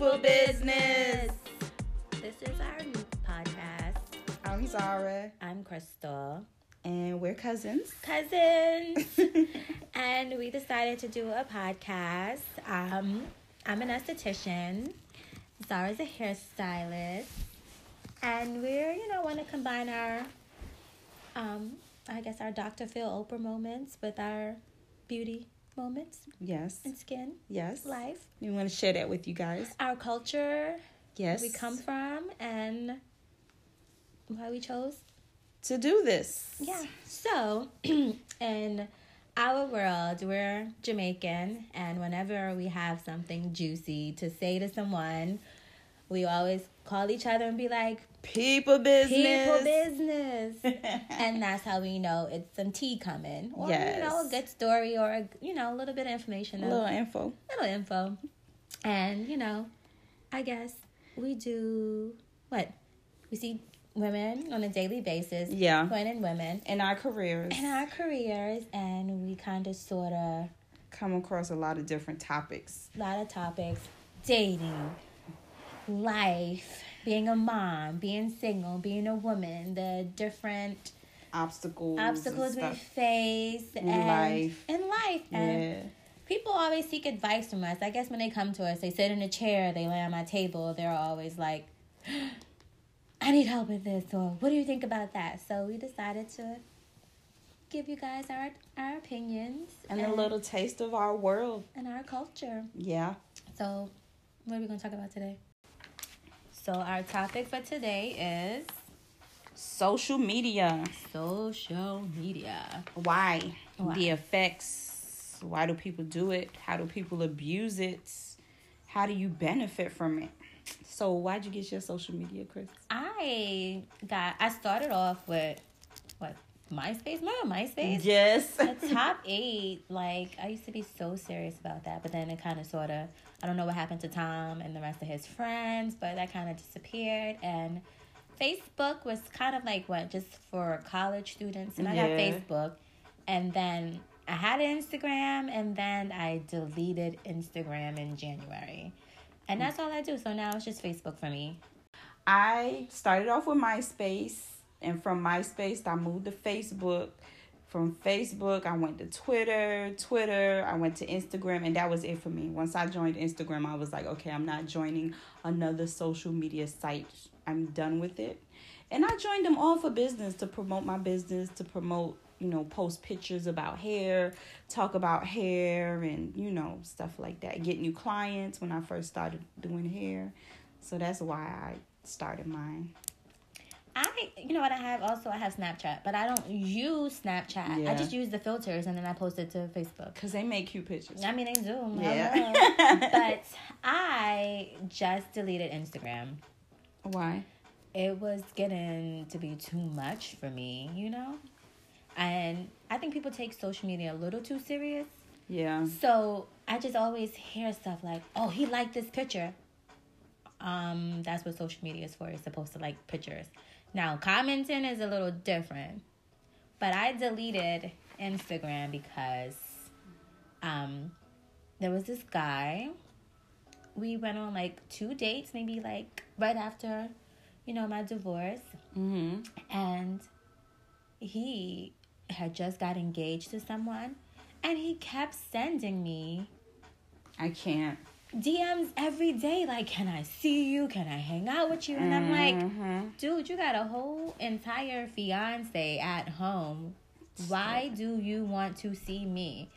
people business. This is our new podcast. I'm Zara, I'm Crystal. and we're cousins. Cousins. and we decided to do a podcast. Um, I'm an esthetician. Zara's a hairstylist. And we're, you know, want to combine our, um, I guess, our Dr. Phil Oprah moments with our beauty moments yes, and skin yes. life, We want to share that with you guys. our culture, Yes, we come from, and why we chose to do this. Yeah. So, in our world, we're Jamaican, and whenever we have something juicy to say to someone, we always call each other and be like, people business. people business. and that's how we know it's some tea coming. Or, you know, a good story or, a, you know, a little bit of information. A little info. little info. And, you know, I guess we do what? We see women on a daily basis, Yeah. men and women In our careers, in our careers and we kind of sort of come across a lot of different topics. a lot of topics dating life being a mom being single being a woman the different Obstacles. obstacles we face In and life. in life and Yeah. people always seek advice from us i guess when they come to us they sit in a chair they lay on my table they're always like i need help with this or what do you think about that so we decided to give you guys our our opinions And a little taste of our world. and our culture Yeah. so what are we going to talk about today so our topic for today is Social media. social media Why? Why? The effects. Why do people do it? How do people abuse it? How do you benefit from it? So, why'd you get your social media, Chris? i got i started off with what myspace remember myspace Yes. the top eight, like I used to be so serious about that, but then it kind of sort of, I don't know what happened to Tom and the rest of his friends, but that kind of disappeared. And Facebook was kind of like what, just for college students. And I got Yeah. Facebook, and then I had Instagram, and then I deleted Instagram in January. And that's all I do. So now it's just Facebook for me. I started off with MySpace, and from MySpace, I moved to Facebook. From Facebook, I went to Twitter. Twitter, I went to Instagram, and that was it for me. Once I joined Instagram, I was like, okay, I'm not joining another social media site. I'm done with it. And I joined them all for business to promote my business, to promote, you know, post pictures about hair, talk about hair, and, you know, stuff like that. Get new clients when I first started doing hair. So that's why I started mine. I, you know what I have also, I have Snapchat, but I don't use Snapchat. I just use the filters and then I post it to Facebook. Because they make cute pictures. I mean, they do. Yeah. Yeah. but I just deleted Instagram. Why? It was getting to be too much for me, you know? And I think people take social media a little too serious. Yeah. So I just always hear stuff like, oh, he liked this picture. Um, that's what social media is for. It's supposed to like pictures. Now, commenting is a little different. But I deleted Instagram because um there was this guy. We went on like two dates, maybe like right after, you know, my divorce. Mm-hmm. And he had just got engaged to someone. And he kept sending me I can't. DMs every day, like, can I see you? Can I hang out with you? And I'm like, Mhm. dude, you got a whole entire fiance at home. Why do you want to see me?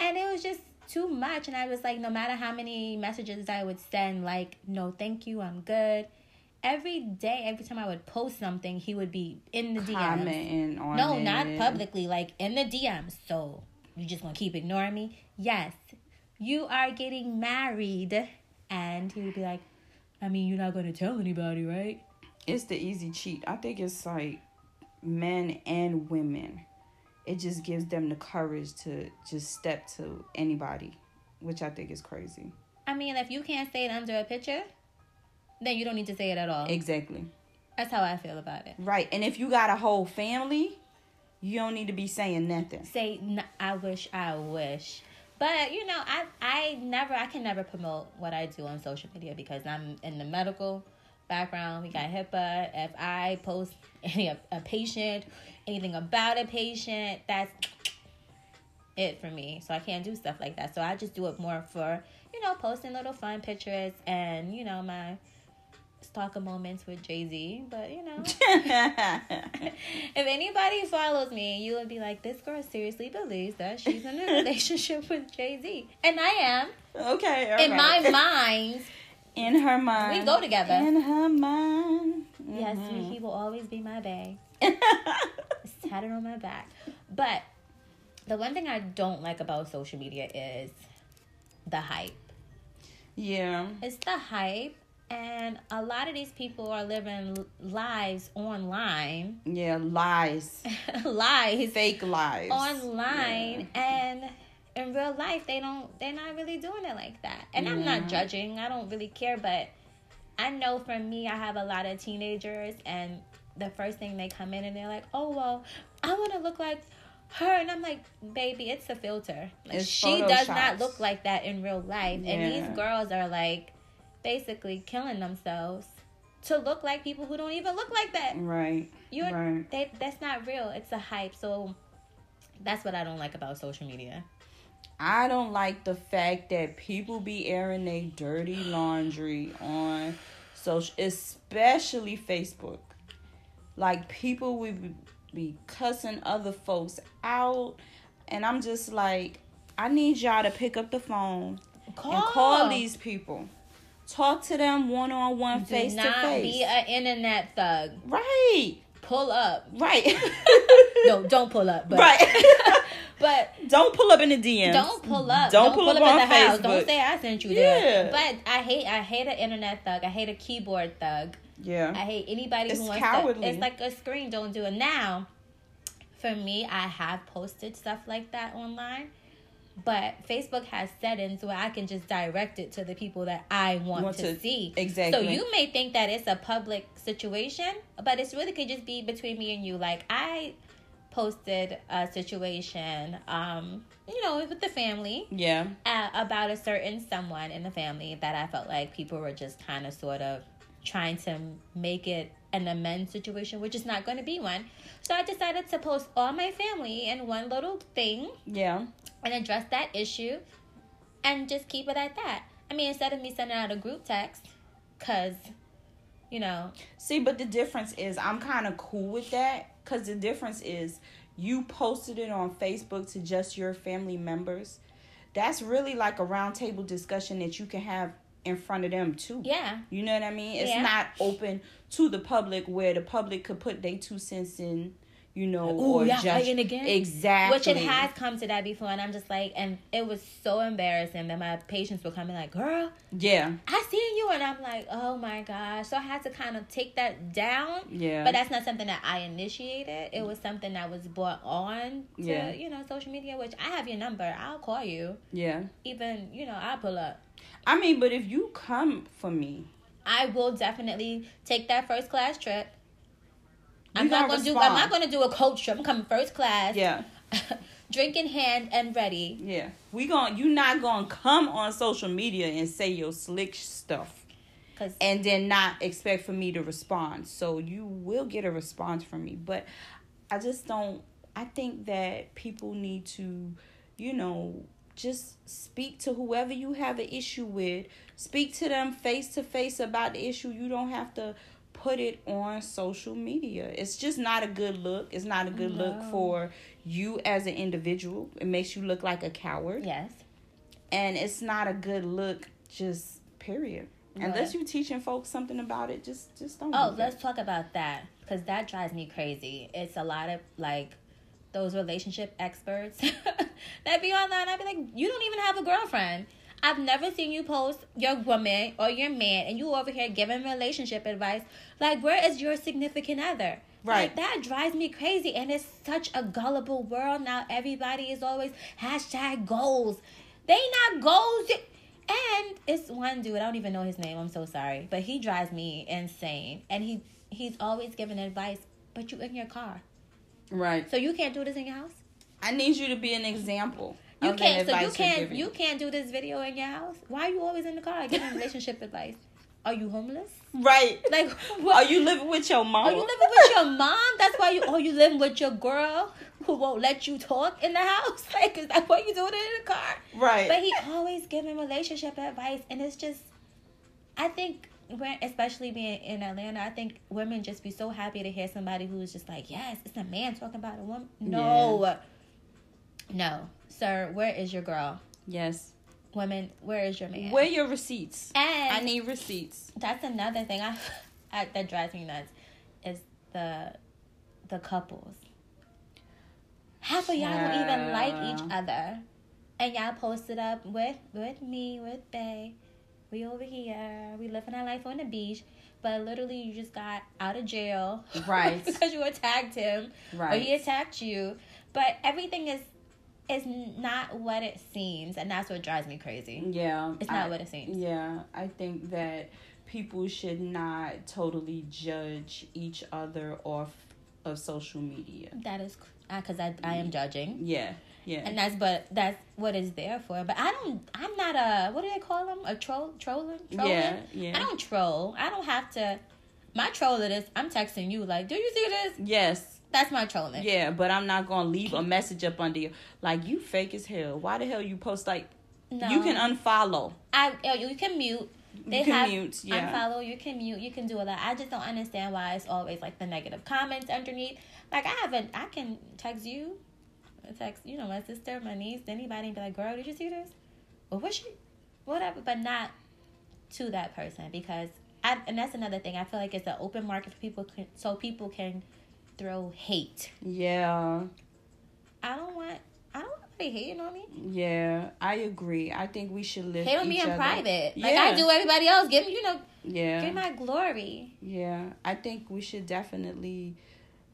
And it was just too much. And I was like, no matter how many messages I would send, like, no, thank you, I'm good. Every day, every time I would post something, he would be in the DMs. commenting on No, it. not publicly, like in the DMs. So you just gonna keep ignoring me? Yes. You are getting married. And he would be like, I mean, you're not gonna tell anybody, right? It's the easy cheat. I think it's like men and women. It just gives them the courage to just step to anybody, which I think is crazy. I mean, if you can't say it under a picture, then you don't need to say it at all. Exactly. That's how I feel about it. Right. And if you got a whole family, you don't need to be saying nothing. Say, "N- I wish, I wish. But you know, I I never I can never promote what I do on social media because I'm in the medical background. We got HIPAA. If I post any a, a patient, anything about a patient, that's it for me. So I can't do stuff like that. So I just do it more for you know posting little fun pictures and you know my stalker moments with Jay Z. But you know, if anybody follows me, you would be like, this girl seriously believes that she's in a relationship with Jay Z, and I am. okay. in right. my mind, in her mind. We go together. In her mind. yes, Mhm. he will always be my bae. It's tatted on my back. But the one thing I don't like about social media is the hype. yeah. It's the hype. And a lot of these people are living lives online, Yeah. Lies. lies Fake lies. online, and in real life they don't. They're not really doing it like that. And I'm not judging. I don't really care, but I know for me, I have a lot of teenagers, and the first thing they come in and they're like, "Oh well, I want to look like." Her and I'm like, baby, it's a filter. Like, It's she does not look like that in real life. And these girls are like basically killing themselves to look like people who don't even look like that. Right. You're Right. they, that's not real. It's a hype. So that's what I don't like about social media. I don't like the fact that people be airing their dirty laundry on social, especially Facebook. Like people would be cussing other folks out, and I'm just like, I need y'all to pick up the phone and call these people, talk to them one on one, face to not face. be an internet thug. Right, Pull up. right, No, don't pull up. But right. but don't pull up in the DMs. don't pull up. Don't pull up at on the house. Don't say I sent you there. Yeah. But I hate I hate an internet thug. I hate a keyboard thug. Yeah. I hate anybody It's who wants cowardly. to. It's like a screen. Don't do it now. For me, I have posted stuff like that online, but Facebook has settings where I can just direct it to the people that I want, Want to, to- see. exactly. So you may think that it's a public situation, but it's really could just be between me and you. Like I posted a situation, um, you know, with the family Yeah. uh, about a certain someone in the family that I felt like people were just kind of sort of trying to make it an amends situation, which is not going to be one. So I decided to post all my family in one little thing Yeah. and address that issue and just keep it at that. I mean, instead of me sending out a group text, because, you know, See, but the difference is I'm kind of cool with that because the difference is you posted it on Facebook to just your family members. That's really like a roundtable discussion that you can have in front of them too. yeah. You know what I mean? It's Yeah. not open to the public where the public could put their two cents in, you know, Ooh, or fighting again? Exactly. Which it has come to that before, and I'm just like, and it was so embarrassing that my patients were coming like, girl, Yeah. I seen you, and I'm like, oh my gosh. So I had to kind of take that down. Yeah. But that's not something that I initiated. It was something that was brought on to, Yeah. you know, social media, which I have your number. I'll call you. yeah. Even, you know, I'll pull up. I mean, but if you come for me, I will definitely take that first class trip. I'm not gonna gonna do I'm not gonna do a coach trip. I'm coming first class. yeah. Drink in hand and ready. Yeah, we gon' you not gonna come on social media and say your slick stuff Cause and then not expect for me to respond. So you will get a response from me, but I just don't. I think that people need to, you know, just speak to whoever you have an issue with. Speak to them face to face about the issue. You don't have to put it on social media. It's just not a good look. It's not a good look for you as an individual. It makes you look like a coward yes. and it's not a good look just period Right. unless you're teaching folks something about it just just don't Oh, do let's talk about that because that drives me crazy. It's a lot of like those relationship experts that be online. I'd be like, you don't even have a girlfriend. I've never seen you post your woman or your man, and you over here giving relationship advice. Like, where is your significant other? Right. Like, that drives me crazy, and it's such a gullible world now. Everybody is always hashtag goals. They not goals. And it's one dude. I don't even know his name. I'm so sorry, but he drives me insane. And he he's always giving advice, but you in your car, right so you can't do this in your house. i need you to be an example You of can't. the So you can't. You can't do this video in your house. Why are you always in the car giving relationship advice? Are you homeless? right. Like what? Are you living with your mom? Are you living with your mom? That's why you. Are you living with your girl who won't let you talk in the house? Like, is that what you doing it in the car? right. But he always giving relationship advice, and it's just, I think, when especially being in Atlanta, I think women just be so happy to hear somebody who's just like, yes, it's a man talking about a woman. No, no, sir, where is your girl? yes. Women, where is your man? Where your receipts? and I need receipts. that's another thing I, I that drives me nuts is the the couples. Half of y'all don't even like each other, and y'all posted up with with me with Bay. We over here. We living our life on the beach, but literally you just got out of jail, Right. because you attacked him right? or he attacked you. But everything is is not what it seems, and that's what drives me crazy. Yeah. It's not I- what it seems. Yeah, I think that people should not totally judge each other off of social media. That is because uh, I I am mm. judging. Yeah. Yeah. and that's but that's what it's there for. But I don't. I'm not a what do they call them? A troll, trolling, trolling. yeah. Yeah. I don't troll. I don't have to. My troll it is. I'm texting you like, do you see this? Yes. That's my trolling. Yeah, but I'm not gonna leave a message up under you. Like you fake as hell. Why the hell you post like No, you can unfollow. I you can mute. They you can have mute. Yeah. unfollow. You can mute. You can do a lot. I just don't understand why it's always like the negative comments underneath. Like I haven't. I can text you, text you know my sister, my niece, anybody, and be like, "Girl, did you see this? Or was she? Whatever." But not to that person because I. And that's another thing. I feel like it's an open market for people, can, so people can throw hate. Yeah. I don't want. I don't want nobody hating on me. Yeah. I agree. I think we should live Hate on me in other. private, like Yeah. I do everybody else. Give me, you know, Yeah. give my glory. Yeah, I think we should definitely,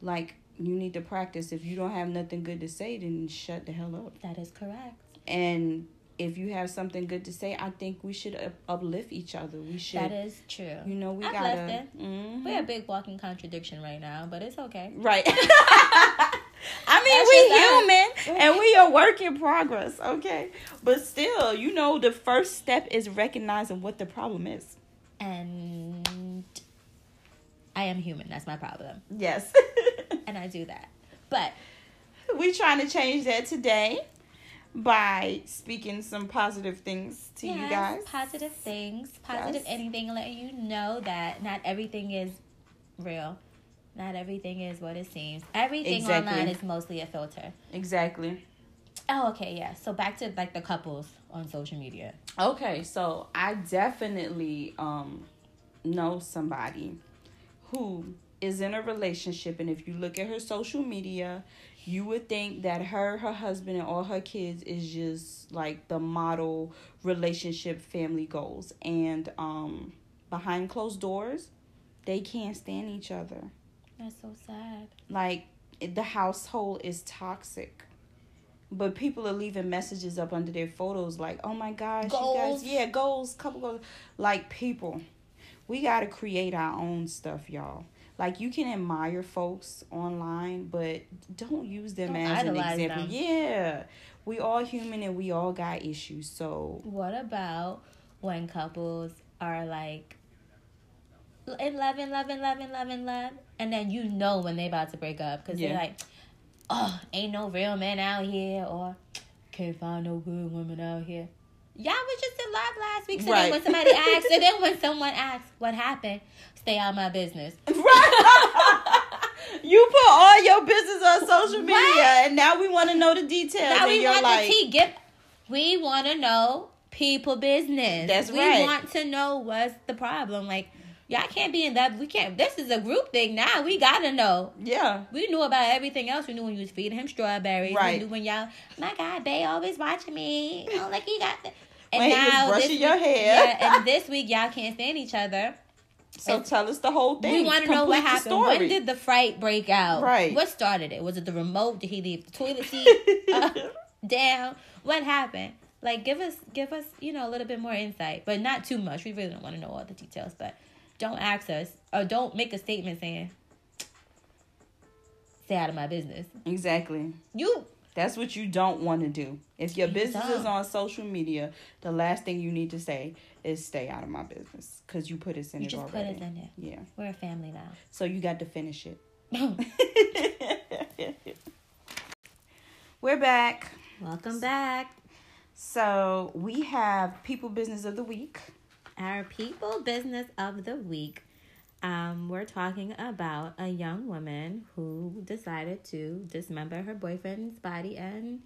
like, you need to practice. If you don't have nothing good to say, then shut the hell up. That is correct. And if you have something good to say, I think we should up- uplift each other. We should, That is true. you know, we Uplifting. gotta. Mhm. We're a big walking contradiction right now, but it's okay. Right. I That's mean, we human and we are work in progress, okay? But still, you know, the first step is recognizing what the problem is. And I am human. That's my problem. Yes. And I do that. But we're trying to change that today by speaking some positive things to you guys. positive things, positive Yes. anything, letting you know that not everything is real. Not everything is what it seems. Everything Exactly. online is mostly a filter. Exactly. Oh, okay, yeah. So back to like the couples on social media. Okay, so I definitely um know somebody who is in a relationship and if you look at her social media, you would think that her, her husband and all her kids is just like the model relationship family goals and um behind closed doors, they can't stand each other. That's so sad. like the household is toxic but people are leaving messages up under their photos like oh my gosh Goals. you guys yeah goals couple goals like people we got to create our own stuff y'all like you can admire folks online but don't use them Don't as an example them. yeah we all human and we all got issues so What about when couples are like in love, in love, in love, in love, in love, and then you know when they about to break up because Yeah. they're like, "Oh, ain't no real men out here," or "Can't find no good women out here." Y'all was just in love last week, so Right. then when somebody asks, and then when someone asks, "What happened?" Stay out my business. Right. you put all your business on social media, Right. and now we want to know the details. Now we want like, the tea. Get. We want to know people business. That's we right. want to know what's the problem. Like, y'all can't be in that. We can't. This is a group thing now. We gotta know. yeah, We knew about everything else. We knew when you was feeding him strawberries. Right. We knew when y'all. My God, they always watching me. Oh, like he got. The, and When he was brushing this your week, hair. Yeah, and this week y'all can't stand each other. So And tell us the whole thing. we want to know what happened. story. When did the fight break out? Right. What started it? Was it the remote? Did he leave the toilet seat uh, down? What happened? Like, give us, give us, you know, a little bit more insight, but not too much. We really don't want to know all the details, but don't ask us or don't make a statement saying, "Stay out of my business." exactly. You That's what you don't want to do. If your You business is on social media, the last thing you need to say is "Stay out of my business" because you put us in You it just put already. us in it. Yeah, We're a family now. so you got to finish it. We're back. Welcome back. So we have people business of the week. Our people business of the week. Um, we're talking about a young woman who decided to dismember her boyfriend's body and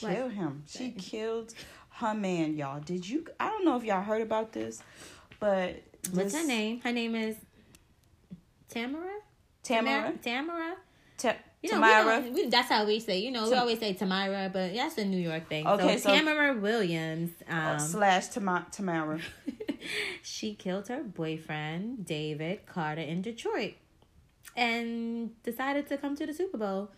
What? Kill him. She killed her man, y'all. Did you? I don't know if y'all heard about this, but what's her name? Her name is Tamara. Tamara. Tamara. Ta- You know, Tamara. we we, that's how we say. You know, we always say Tamara, but that's a New York thing. Okay, so, so- Tamara Williams. Um, slash Tama- Tamara. she killed her boyfriend David Carter in Detroit, and decided to come to the Super Bowl.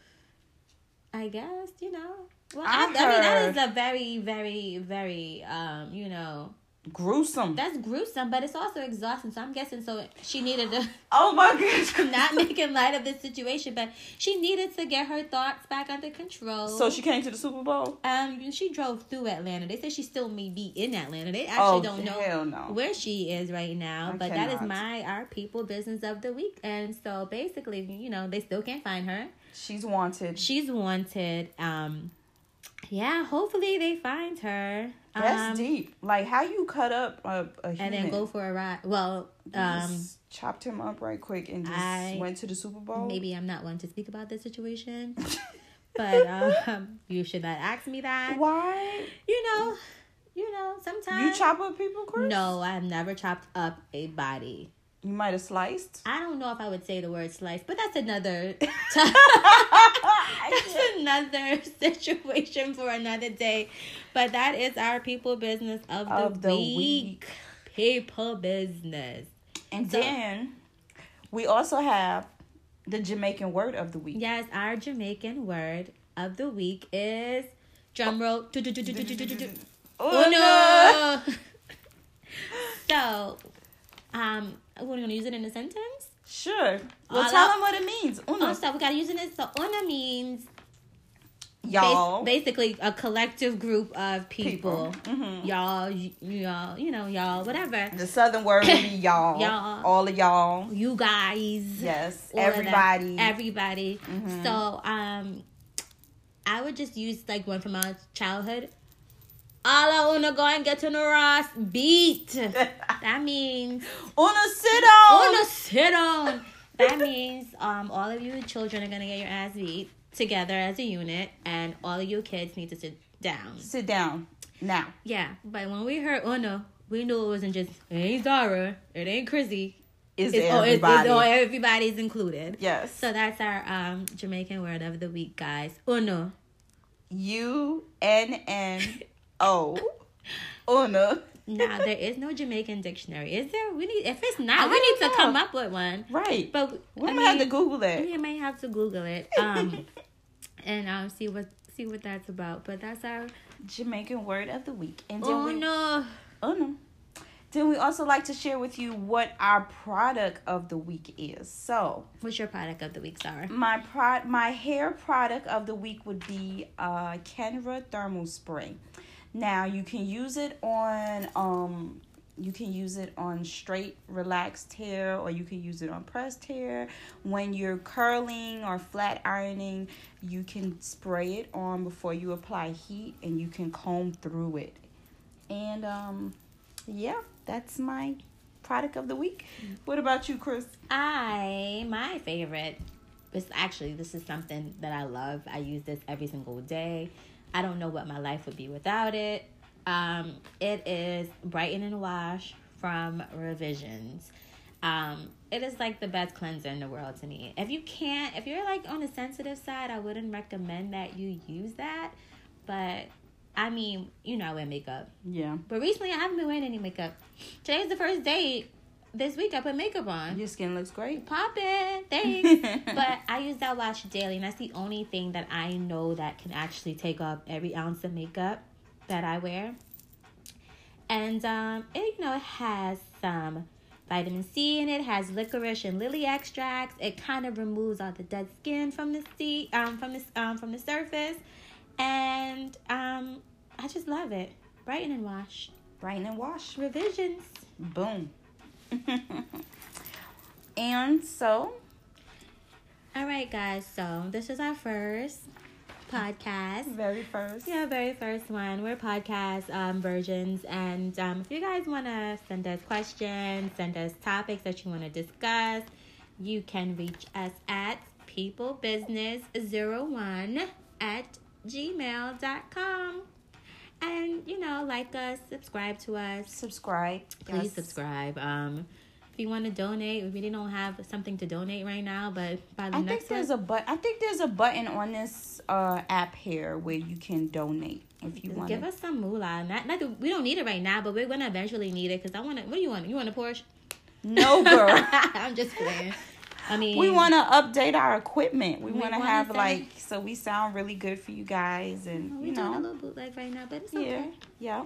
I guess you know. Well, I, I mean that is a very, very, very, um, you know, Gruesome. that's gruesome, but it's also exhausting. So I'm guessing so she needed to. oh my gosh. not making light of this situation, but she needed to get her thoughts back under control. So she came to the Super Bowl. um she drove through Atlanta. They said she still may be in Atlanta. They actually Oh, don't know no. where she is right now. I but that is my our people business of the week. And so basically, you know, they still can't find her. She's wanted. She's wanted. Um yeah, hopefully they find her. That's um, deep. Like how you cut up a, a human. and then go for a ride. Well, um Just chopped him up right quick and just I- went to the Super Bowl. Maybe I'm not one to speak about this situation, but um, you should not ask me that. Why? You know, you know, sometimes You chop up people, Chris? No, I have never chopped up a body. You might have sliced. I don't know if I would say the word slice, but that's another. that's another situation for another day. But that is our people business of the, Of the week. week. People business. And So- then we also have the Jamaican word of the week. Yes, our Jamaican word of the week is drum roll. Oh, Oh no! so, um, we're gonna use it in a sentence. Sure. Well, All tell up- them what it means. Uno. Oh, so we gotta use it. In, so, una means Y'all. bas- basically a collective group of people. People. Mhm. Y'all, y- y'all, you know, y'all, whatever. the southern word would be y'all. Y'all. All of y'all. You guys. Yes. all of that. Everybody. Everybody. Mhm. So, um, I would just use like one from my childhood. All I wanna go and get on Ross beat. that means Una sit on. on a sit on. That means um all of you children are gonna get your ass beat together as a unit, and all of you kids need to sit down. Sit down. Now. Yeah, but when we heard Uno, we knew it wasn't just it ain't Zara, it ain't Chrissy. Is It's, oh, it's, it's, oh, everybody's included. yes. So that's our um Jamaican word of the week, guys. Uno. U N N O. Una. Now there is no Jamaican dictionary, is there? We need if it's not, I we need don't to come up with one. Right. But we I might have to Google it. We might have to Google it. Um, and um, see what see what that's about. But that's our. Jamaican word of the week. And then Oh we no! Oh no. Then we also like to share with you what our product of the week is. So What's your product of the week, Zara? my pro- my hair product of the week would be uh Kenra thermal spray. Now you can use it on um you can use it on straight relaxed hair or you can use it on pressed hair. When you're curling or flat ironing, you can spray it on before you apply heat and you can comb through it. And um yeah, that's my product of the week. What about you, Chris? I my favorite. This actually this is something that I love. I use this every single day. I don't know what my life would be without it. Um, it is Brighten and Wash from Revisions. Um, it is like the best cleanser in the world to me. If you can't, if you're like on the sensitive side, I wouldn't recommend that you use that. But I mean, you know, I wear makeup. Yeah. But recently, I haven't been wearing any makeup. Today's the first day. This week, I put makeup on. Your skin looks great. Poppin', thanks. but I use that wash daily, and that's the only thing that I know that can actually take off every ounce of makeup that I wear. And um, it you know it has some vitamin C in it, has licorice and lily extracts. It kind of removes all the dead skin from the sea, um, from the um, from the surface, And um, I just love it. Brighten and wash. Brighten and wash. Revisions. Boom. and so. All right, guys. So this is our first podcast. Very first. Yeah, very first one. We're podcast um, versions. And um, if you guys want to send us questions, send us topics that you want to discuss, you can reach us at peoplebusiness01 at gmail.com. And, you know, like us, subscribe to us. Subscribe. Please Yes. subscribe. Um, if you want to donate, we really don't have something to donate right now, but by the I next think there's one, a but. I think there's a button on this uh, app here where you can donate if you want. give us some moolah. Not, not we don't need it right now, but we're gonna eventually need it because I want to. What do you want? You want a Porsche? No, girl. I'm just playing. I mean, we want to update our equipment. We, We want to have say- like so we sound really good for you guys, and We're you doing a know, little bootleg right now, but it's yeah, okay. yeah.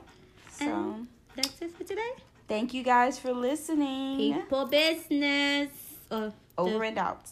So And- That's it for today. thank you guys for listening. People business. Or Over the- and out.